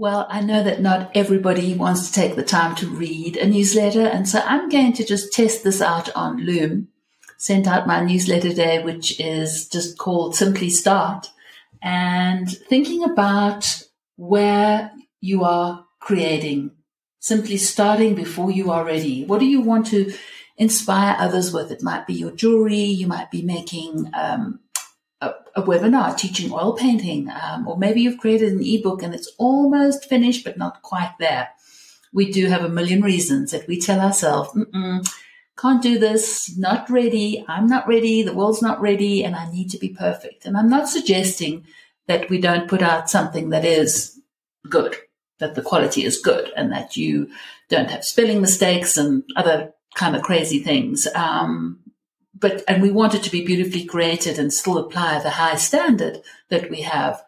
Well, I know that not everybody wants to take the time to read a newsletter, and so I'm going to just test this out on Loom. Sent out my newsletter today, which is just called Simply Start, and thinking about where you are creating, simply starting before you are ready. What do you want to inspire others with? It might be your jewelry, you might be making um, a, a webinar teaching oil painting, um, or maybe you've created an ebook and it's almost finished but not quite there. We do have a million reasons that we tell ourselves, can't do this, not ready, I'm not ready, the world's not ready, and I need to be perfect. And I'm not suggesting that we don't put out something that is good, that the quality is good, and that you don't have spelling mistakes and other kind of crazy things. Um, but and we want it to be beautifully created and still apply the high standard that we have.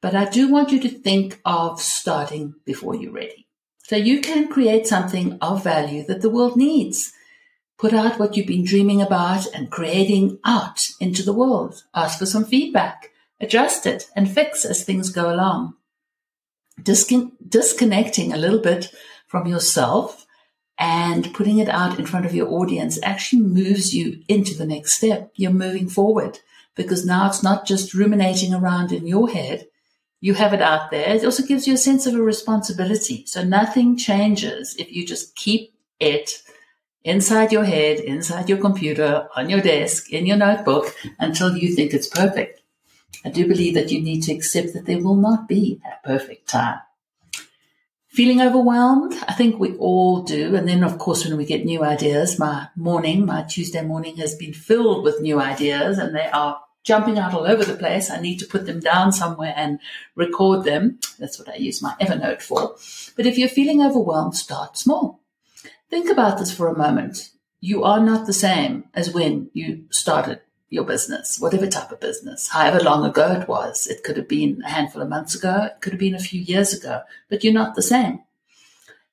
But I do want you to think of starting before you're ready. So you can create something of value that the world needs. Put out what you've been dreaming about and creating out into the world. Ask for some feedback, adjust it and fix as things go along. Discon- disconnecting a little bit from yourself and putting it out in front of your audience actually moves you into the next step. You're moving forward because now it's not just ruminating around in your head. You have it out there. It also gives you a sense of a responsibility. So nothing changes if you just keep it inside your head, inside your computer, on your desk, in your notebook until you think it's perfect. I do believe that you need to accept that there will not be a perfect time. Feeling overwhelmed? I think we all do. And then, of course, when we get new ideas, my morning, my Tuesday morning has been filled with new ideas and they are jumping out all over the place. I need to put them down somewhere and record them. That's what I use my Evernote for. But if you're feeling overwhelmed, start small. Think about this for a moment. You are not the same as when you started your business, whatever type of business, however long ago it was. It could have been a handful of months ago, it could have been a few years ago, but you're not the same.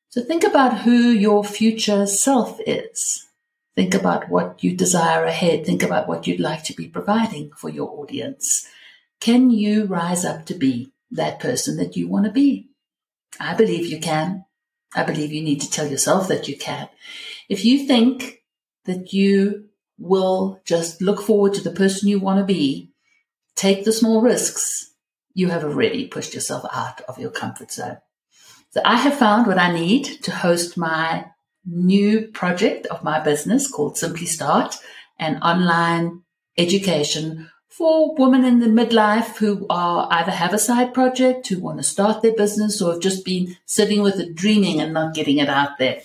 So think about who your future self is. Think about what you desire ahead. Think about what you'd like to be providing for your audience. Can you rise up to be that person that you want to be? I believe you can. I believe you need to tell yourself that you can. If you think that you will just look forward to the person you want to be, take the small risks, you have already pushed yourself out of your comfort zone. So I have found what I need to host my new project of my business called Simply Start, an online education for women in the midlife who are either have a side project, who want to start their business, or have just been sitting with it, dreaming and not getting it out there.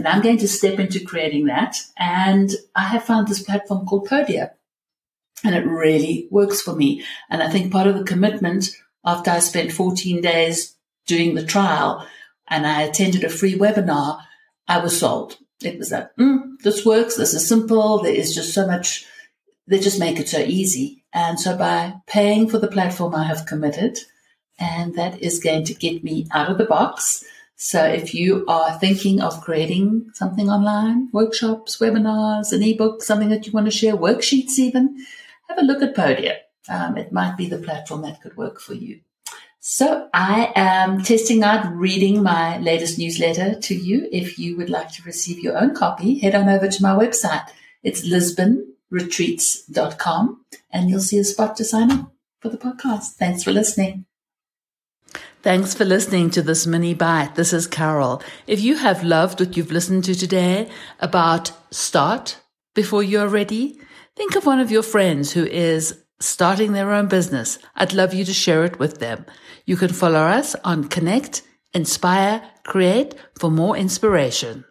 And I'm going to step into creating that. And I have found this platform called Podia. And it really works for me. And I think part of the commitment after I spent 14 days doing the trial and I attended a free webinar, I was sold. It was like, mm, this works. This is simple. There is just so much. They just make it so easy. And so by paying for the platform, I have committed and that is going to get me out of the box so if you are thinking of creating something online, workshops, webinars, an ebook, something that you want to share, worksheets even, have a look at Podia. Um, it might be the platform that could work for you. So I am testing out reading my latest newsletter to you. If you would like to receive your own copy, head on over to my website. It's lisbonretreats.com and you'll see a spot to sign up for the podcast. Thanks for listening. Thanks for listening to this mini bite. This is Carol. If you have loved what you've listened to today about start before you're ready, think of one of your friends who is starting their own business. I'd love you to share it with them. You can follow us on Connect, Inspire, Create for more inspiration.